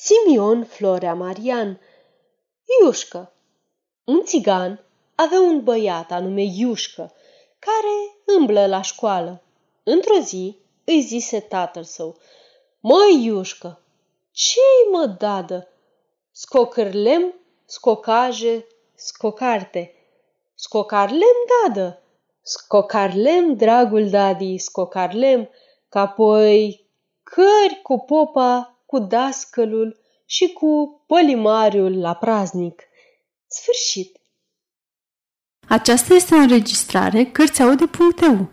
Simion Florea Marian. Iușcă. Un țigan avea un băiat anume Iușcă, care îmblă la școală. Într-o zi îi zise tatăl său, Măi, Iușcă, ce-i mă dadă? Scocârlem, scocaje, scocarte. Scocarlem dadă. Scocarlem, dragul dadi, scocarlem, că apoi cări cu popa, cu dascălul și cu pălimariul la praznic. Sfârșit. Aceasta este o înregistrare Cărțiaude.eu.